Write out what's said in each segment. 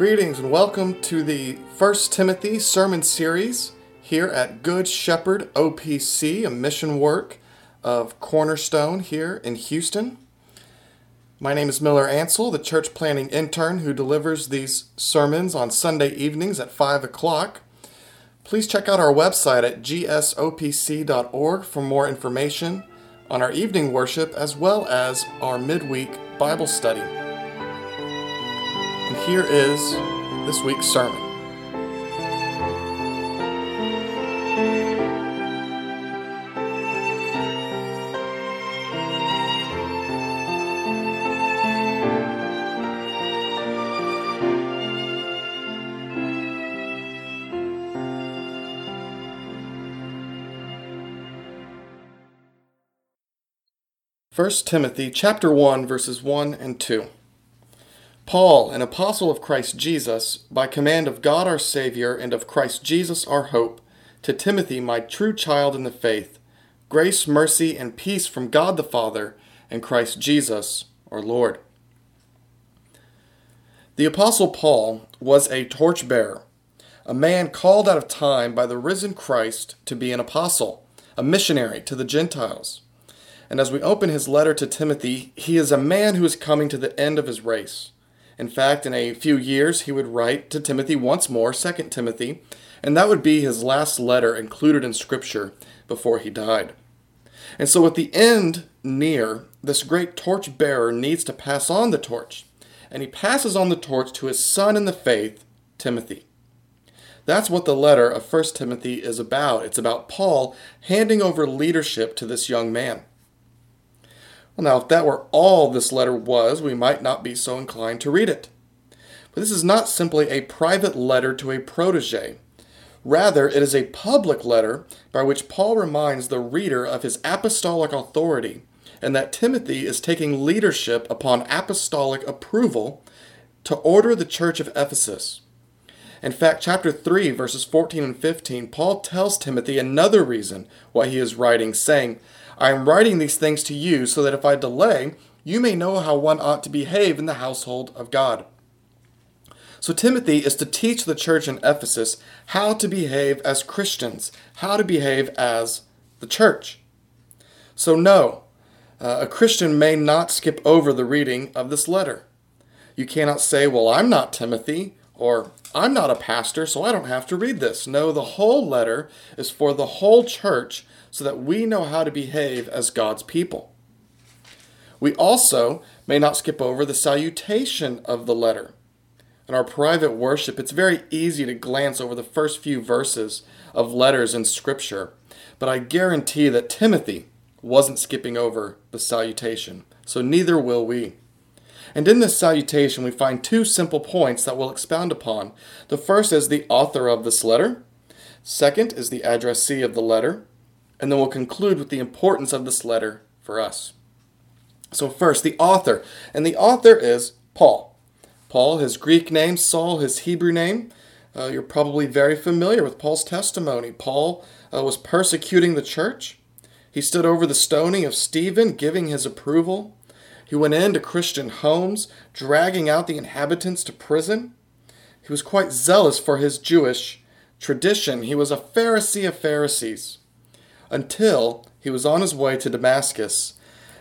Greetings and welcome to the First Timothy sermon series here at Good Shepherd OPC, a mission work of Cornerstone here in Houston. My name is Miller Ansel, the church planting intern who delivers these sermons on Sunday evenings at 5 o'clock. Please check out our website at gsopc.org for more information on our evening worship as well as our midweek Bible study. Here is this week's sermon. First Timothy chapter 1 verses 1 and 2. Paul, an apostle of Christ Jesus, by command of God our Savior and of Christ Jesus our hope, to Timothy, my true child in the faith, grace, mercy, and peace from God the Father and Christ Jesus our Lord. The apostle Paul was a torchbearer, a man called out of time by the risen Christ to be an apostle, a missionary to the Gentiles. And as we open his letter to Timothy, he is a man who is coming to the end of his race. In fact, in a few years, he would write to Timothy once more, 2 Timothy, and that would be his last letter included in Scripture before he died. And so, with the end near, this great torch bearer needs to pass on the torch, and he passes on the torch to his son in the faith, Timothy. That's what the letter of 1 Timothy is about. It's about Paul handing over leadership to this young man. Now, if that were all this letter was, we might not be so inclined to read it. But this is not simply a private letter to a protege. Rather, it is a public letter by which Paul reminds the reader of his apostolic authority and that Timothy is taking leadership upon apostolic approval to order the church of Ephesus. In fact, chapter 3, verses 14 and 15, Paul tells Timothy another reason why he is writing, saying, I am writing these things to you so that if I delay, you may know how one ought to behave in the household of God. So, Timothy is to teach the church in Ephesus how to behave as Christians, how to behave as the church. So, no, uh, a Christian may not skip over the reading of this letter. You cannot say, Well, I'm not Timothy, or I'm not a pastor, so I don't have to read this. No, the whole letter is for the whole church so that we know how to behave as God's people. We also may not skip over the salutation of the letter. In our private worship, it's very easy to glance over the first few verses of letters in Scripture, but I guarantee that Timothy wasn't skipping over the salutation, so neither will we. And in this salutation, we find two simple points that we'll expound upon. The first is the author of this letter, second is the addressee of the letter, and then we'll conclude with the importance of this letter for us. So, first, the author. And the author is Paul. Paul, his Greek name, Saul, his Hebrew name. Uh, you're probably very familiar with Paul's testimony. Paul uh, was persecuting the church. He stood over the stoning of Stephen, giving his approval. He went into Christian homes, dragging out the inhabitants to prison. He was quite zealous for his Jewish tradition. He was a Pharisee of Pharisees until he was on his way to Damascus,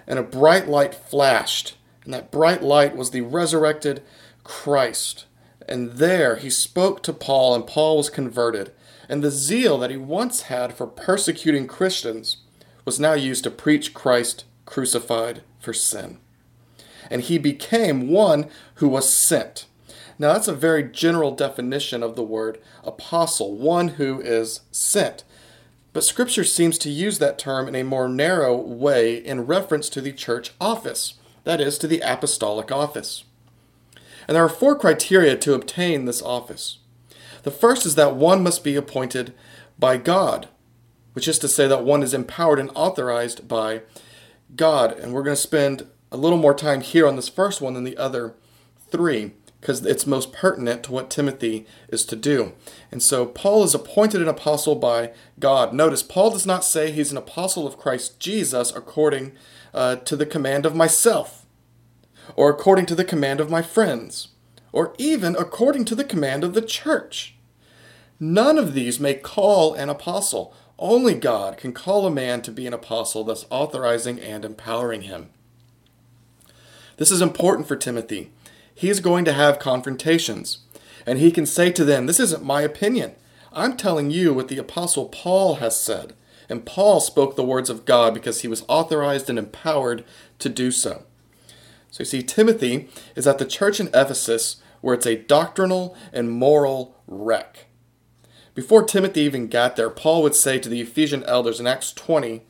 and a bright light flashed, and that bright light was the resurrected Christ. And there he spoke to Paul, and Paul was converted. And the zeal that he once had for persecuting Christians was now used to preach Christ crucified for sin. And he became one who was sent. Now, that's a very general definition of the word apostle, one who is sent. But Scripture seems to use that term in a more narrow way in reference to the church office, that is, to the apostolic office. And there are four criteria to obtain this office. The first is that one must be appointed by God, which is to say that one is empowered and authorized by God. And we're going to spend a little more time here on this first one than the other three because it's most pertinent to what Timothy is to do. And so Paul is appointed an apostle by God. Notice, Paul does not say he's an apostle of Christ Jesus according uh, to the command of myself, or according to the command of my friends, or even according to the command of the church. None of these may call an apostle. Only God can call a man to be an apostle, thus authorizing and empowering him. This is important for Timothy. He is going to have confrontations, and he can say to them, This isn't my opinion. I'm telling you what the Apostle Paul has said. And Paul spoke the words of God because he was authorized and empowered to do so. So you see, Timothy is at the church in Ephesus where it's a doctrinal and moral wreck. Before Timothy even got there, Paul would say to the Ephesian elders in Acts 20,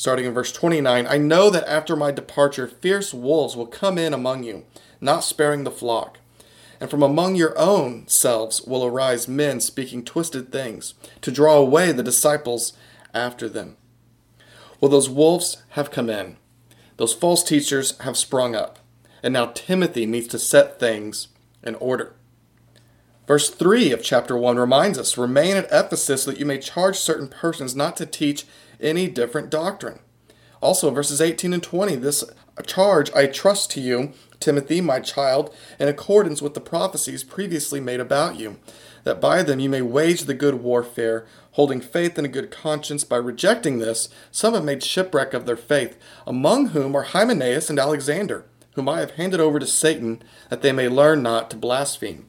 starting in verse 29, I know that after my departure, fierce wolves will come in among you, not sparing the flock. And from among your own selves will arise men speaking twisted things, to draw away the disciples after them. Well, those wolves have come in. Those false teachers have sprung up. And now Timothy needs to set things in order. Verse 3 of chapter 1 reminds us Remain at Ephesus that you may charge certain persons not to teach any different doctrine. Also, verses 18 and 20 this charge I trust to you, Timothy, my child, in accordance with the prophecies previously made about you, that by them you may wage the good warfare, holding faith and a good conscience. By rejecting this, some have made shipwreck of their faith, among whom are Hymenaeus and Alexander, whom I have handed over to Satan, that they may learn not to blaspheme.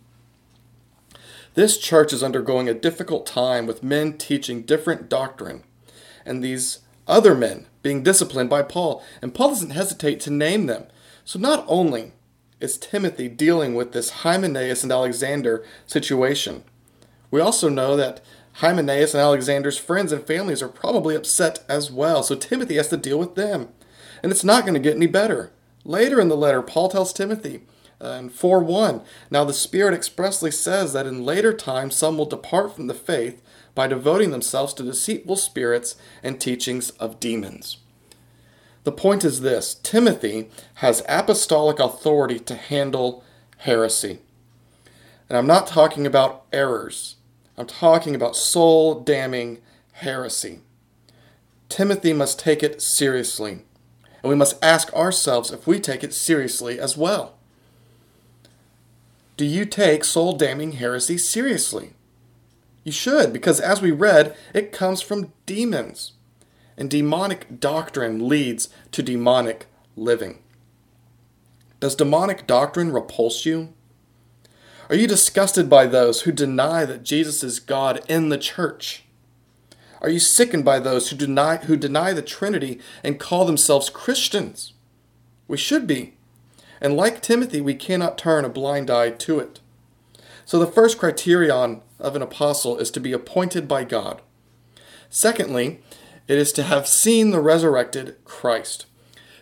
This church is undergoing a difficult time with men teaching different doctrine, and these other men being disciplined by Paul. And Paul doesn't hesitate to name them. So not only is Timothy dealing with this Hymenaeus and Alexander situation, we also know that Hymenaeus and Alexander's friends and families are probably upset as well. So Timothy has to deal with them. And it's not going to get any better. Later in the letter, Paul tells Timothy, uh, in 4 1. Now the Spirit expressly says that in later times some will depart from the faith by devoting themselves to deceitful spirits and teachings of demons. The point is this Timothy has apostolic authority to handle heresy. And I'm not talking about errors, I'm talking about soul damning heresy. Timothy must take it seriously, and we must ask ourselves if we take it seriously as well. Do you take soul damning heresy seriously? You should, because as we read, it comes from demons. And demonic doctrine leads to demonic living. Does demonic doctrine repulse you? Are you disgusted by those who deny that Jesus is God in the church? Are you sickened by those who deny, who deny the Trinity and call themselves Christians? We should be. And like Timothy, we cannot turn a blind eye to it. So the first criterion of an apostle is to be appointed by God. Secondly, it is to have seen the resurrected Christ.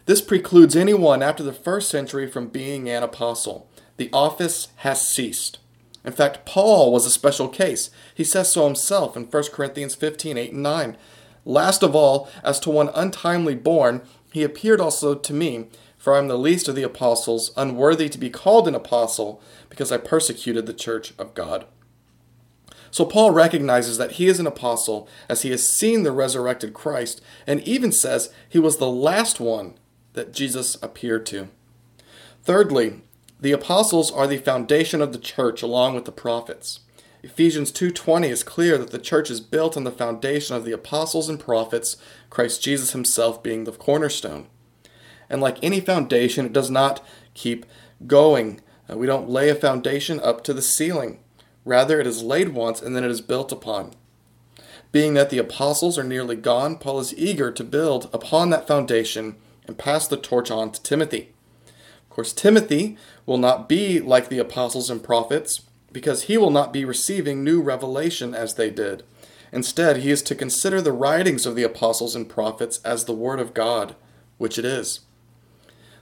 This precludes anyone after the first century from being an apostle. The office has ceased. In fact, Paul was a special case. He says so himself in 1 Corinthians 15 8 and 9. Last of all, as to one untimely born, he appeared also to me for I am the least of the apostles, unworthy to be called an apostle, because I persecuted the church of God. So Paul recognizes that he is an apostle as he has seen the resurrected Christ, and even says he was the last one that Jesus appeared to. Thirdly, the apostles are the foundation of the church along with the prophets. Ephesians 2:20 is clear that the church is built on the foundation of the apostles and prophets, Christ Jesus himself being the cornerstone. And like any foundation, it does not keep going. Uh, we don't lay a foundation up to the ceiling. Rather, it is laid once and then it is built upon. Being that the apostles are nearly gone, Paul is eager to build upon that foundation and pass the torch on to Timothy. Of course, Timothy will not be like the apostles and prophets because he will not be receiving new revelation as they did. Instead, he is to consider the writings of the apostles and prophets as the Word of God, which it is.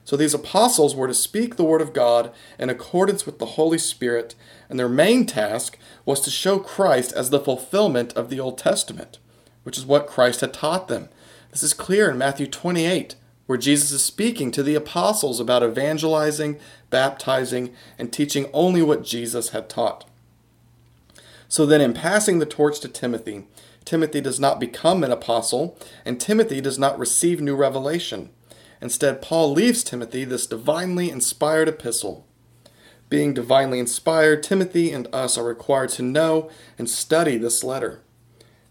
So these apostles were to speak the word of God in accordance with the Holy Spirit, and their main task was to show Christ as the fulfillment of the Old Testament, which is what Christ had taught them. This is clear in Matthew 28, where Jesus is speaking to the apostles about evangelizing, baptizing, and teaching only what Jesus had taught. So then, in passing the torch to Timothy, Timothy does not become an apostle, and Timothy does not receive new revelation. Instead, Paul leaves Timothy this divinely inspired epistle. Being divinely inspired, Timothy and us are required to know and study this letter.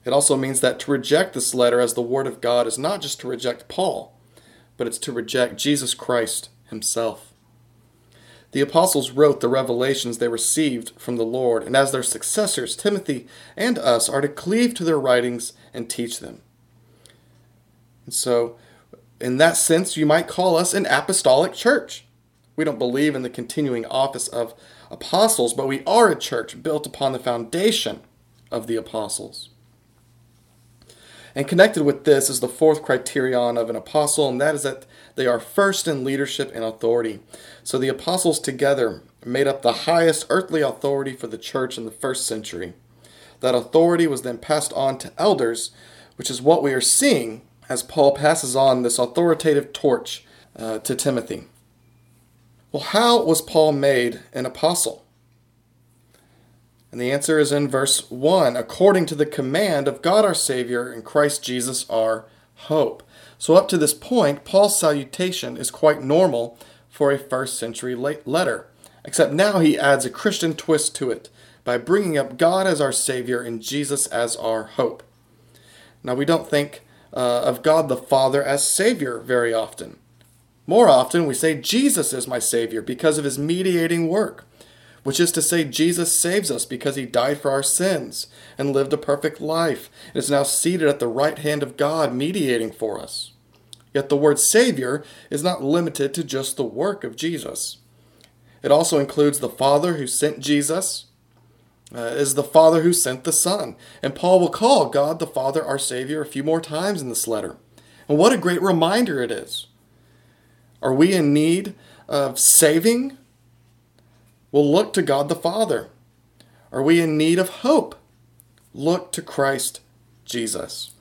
It also means that to reject this letter as the Word of God is not just to reject Paul, but it's to reject Jesus Christ himself. The apostles wrote the revelations they received from the Lord, and as their successors, Timothy and us are to cleave to their writings and teach them. And so, in that sense, you might call us an apostolic church. We don't believe in the continuing office of apostles, but we are a church built upon the foundation of the apostles. And connected with this is the fourth criterion of an apostle, and that is that they are first in leadership and authority. So the apostles together made up the highest earthly authority for the church in the first century. That authority was then passed on to elders, which is what we are seeing as Paul passes on this authoritative torch uh, to Timothy. Well, how was Paul made an apostle? And the answer is in verse 1 according to the command of God our Savior and Christ Jesus our hope. So, up to this point, Paul's salutation is quite normal for a first century letter, except now he adds a Christian twist to it by bringing up God as our Savior and Jesus as our hope. Now, we don't think uh, of God the Father as Savior very often. More often, we say Jesus is my Savior because of his mediating work which is to say, Jesus saves us because he died for our sins and lived a perfect life and is now seated at the right hand of God, mediating for us. Yet the word Savior is not limited to just the work of Jesus. It also includes the Father who sent Jesus, uh, is the Father who sent the Son. And Paul will call God the Father our Savior a few more times in this letter. And what a great reminder it is. Are we in need of saving? Well, look to God the Father. Are we in need of hope? Look to Christ Jesus.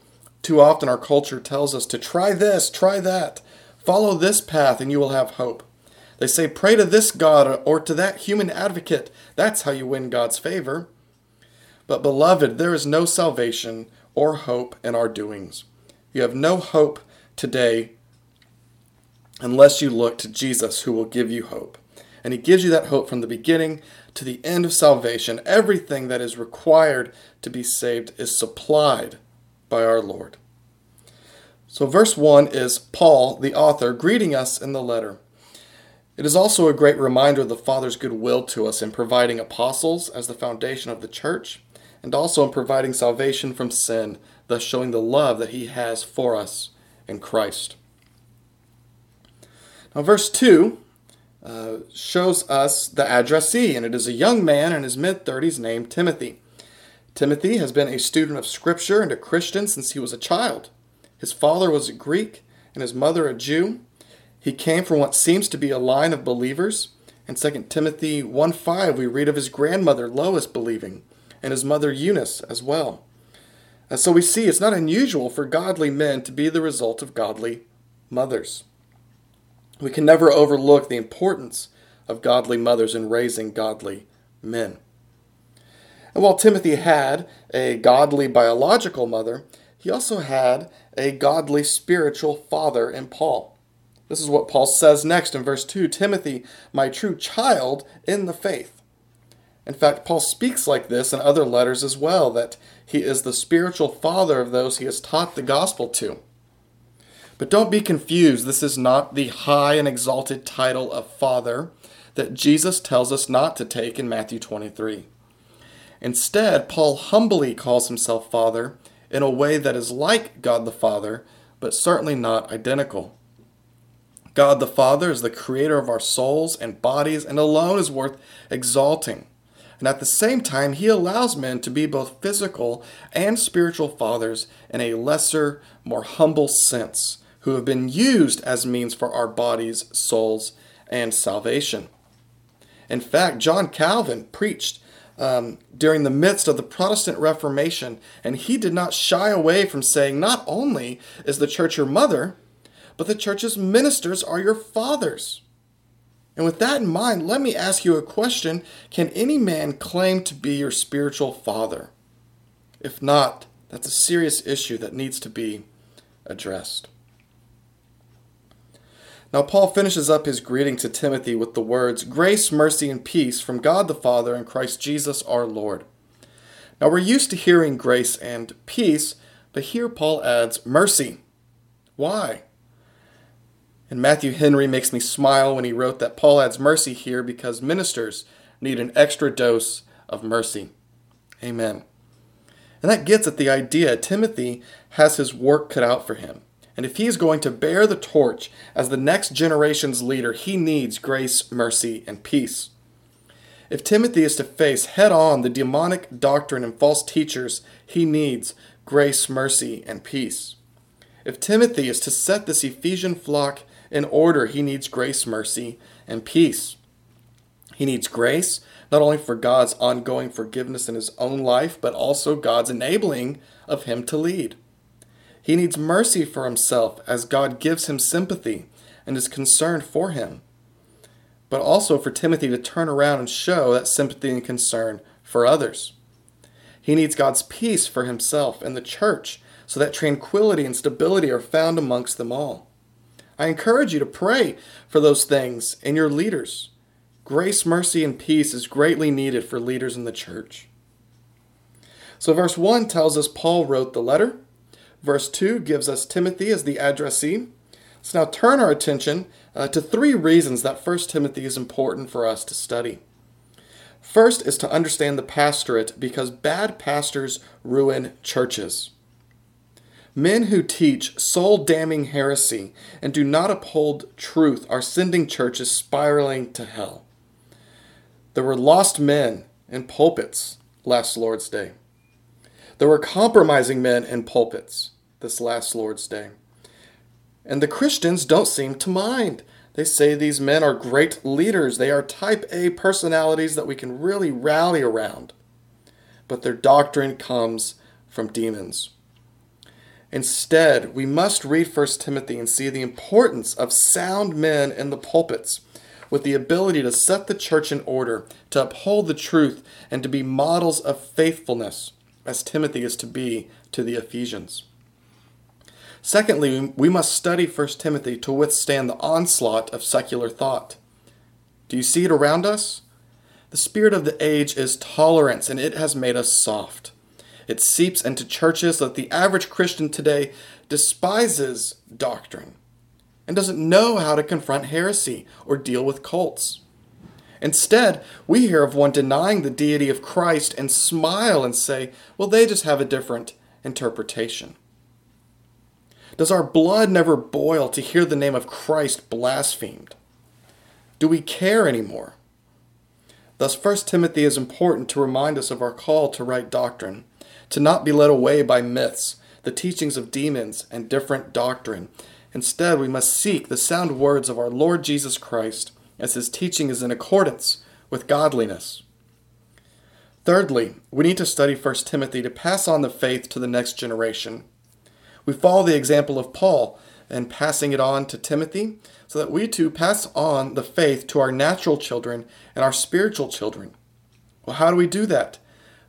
Too often our culture tells us to try this, try that, follow this path, and you will have hope. They say, pray to this God or to that human advocate. That's how you win God's favor. But, beloved, there is no salvation or hope in our doings. You have no hope today unless you look to Jesus, who will give you hope. And He gives you that hope from the beginning to the end of salvation. Everything that is required to be saved is supplied by our Lord. So, verse 1 is Paul, the author, greeting us in the letter. It is also a great reminder of the Father's goodwill to us in providing apostles as the foundation of the church, and also in providing salvation from sin, thus showing the love that He has for us in Christ. Now, verse 2 uh, shows us the addressee, and it is a young man in his mid 30s named Timothy. Timothy has been a student of Scripture and a Christian since he was a child. His father was a Greek and his mother a Jew. He came from what seems to be a line of believers. In 2 Timothy 1:5, we read of his grandmother Lois believing, and his mother Eunice as well. And so we see it's not unusual for godly men to be the result of godly mothers. We can never overlook the importance of godly mothers in raising godly men. And while Timothy had a godly biological mother, he also had a godly spiritual father in Paul. This is what Paul says next in verse 2 Timothy, my true child in the faith. In fact, Paul speaks like this in other letters as well that he is the spiritual father of those he has taught the gospel to. But don't be confused. This is not the high and exalted title of Father that Jesus tells us not to take in Matthew 23. Instead, Paul humbly calls himself Father in a way that is like God the Father, but certainly not identical. God the Father is the creator of our souls and bodies and alone is worth exalting. And at the same time, he allows men to be both physical and spiritual fathers in a lesser, more humble sense who have been used as means for our bodies, souls, and salvation. In fact, John Calvin preached um, during the midst of the Protestant Reformation, and he did not shy away from saying, Not only is the church your mother, but the church's ministers are your fathers. And with that in mind, let me ask you a question Can any man claim to be your spiritual father? If not, that's a serious issue that needs to be addressed. Now, Paul finishes up his greeting to Timothy with the words Grace, mercy, and peace from God the Father and Christ Jesus our Lord. Now, we're used to hearing grace and peace, but here Paul adds mercy. Why? And Matthew Henry makes me smile when he wrote that Paul adds mercy here because ministers need an extra dose of mercy. Amen. And that gets at the idea Timothy has his work cut out for him. And if he is going to bear the torch as the next generation's leader, he needs grace, mercy, and peace. If Timothy is to face head on the demonic doctrine and false teachers, he needs grace, mercy, and peace. If Timothy is to set this Ephesian flock in order, he needs grace, mercy, and peace. He needs grace, not only for God's ongoing forgiveness in his own life, but also God's enabling of him to lead. He needs mercy for himself as God gives him sympathy and is concerned for him but also for Timothy to turn around and show that sympathy and concern for others. He needs God's peace for himself and the church so that tranquility and stability are found amongst them all. I encourage you to pray for those things in your leaders. Grace, mercy, and peace is greatly needed for leaders in the church. So, verse 1 tells us Paul wrote the letter. Verse 2 gives us Timothy as the addressee. Let's now turn our attention uh, to three reasons that 1 Timothy is important for us to study. First is to understand the pastorate because bad pastors ruin churches. Men who teach soul damning heresy and do not uphold truth are sending churches spiraling to hell. There were lost men in pulpits last Lord's Day. There were compromising men in pulpits this last Lord's Day. And the Christians don't seem to mind. They say these men are great leaders. They are type A personalities that we can really rally around. But their doctrine comes from demons. Instead, we must read 1 Timothy and see the importance of sound men in the pulpits with the ability to set the church in order, to uphold the truth, and to be models of faithfulness, as Timothy is to be to the Ephesians. Secondly, we must study 1 Timothy to withstand the onslaught of secular thought. Do you see it around us? The spirit of the age is tolerance, and it has made us soft. It seeps into churches that the average Christian today despises doctrine and doesn't know how to confront heresy or deal with cults. Instead, we hear of one denying the deity of Christ and smile and say, well, they just have a different interpretation. Does our blood never boil to hear the name of Christ blasphemed? Do we care anymore? Thus, 1 Timothy is important to remind us of our call to right doctrine, to not be led away by myths, the teachings of demons, and different doctrine. Instead, we must seek the sound words of our Lord Jesus Christ, as his teaching is in accordance with godliness. Thirdly, we need to study 1 Timothy to pass on the faith to the next generation. We follow the example of Paul and passing it on to Timothy so that we too pass on the faith to our natural children and our spiritual children. Well, how do we do that?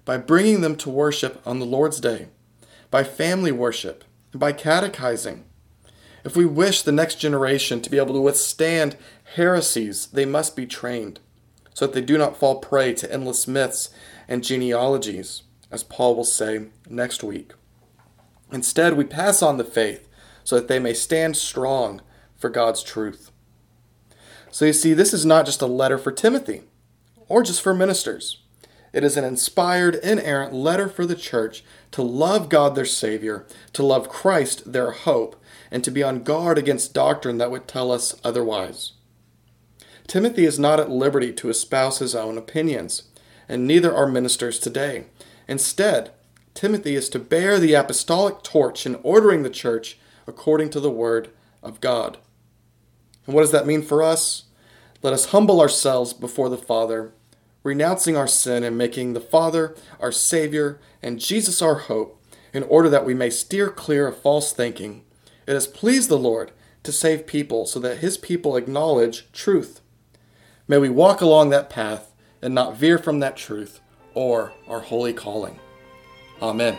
By bringing them to worship on the Lord's Day, by family worship, and by catechizing. If we wish the next generation to be able to withstand heresies, they must be trained so that they do not fall prey to endless myths and genealogies, as Paul will say next week. Instead, we pass on the faith so that they may stand strong for God's truth. So you see, this is not just a letter for Timothy or just for ministers. It is an inspired, inerrant letter for the church to love God their Savior, to love Christ their hope, and to be on guard against doctrine that would tell us otherwise. Timothy is not at liberty to espouse his own opinions, and neither are ministers today. Instead, Timothy is to bear the apostolic torch in ordering the church according to the word of God. And what does that mean for us? Let us humble ourselves before the Father, renouncing our sin and making the Father our Savior and Jesus our hope, in order that we may steer clear of false thinking. It has pleased the Lord to save people so that his people acknowledge truth. May we walk along that path and not veer from that truth or our holy calling. Amen.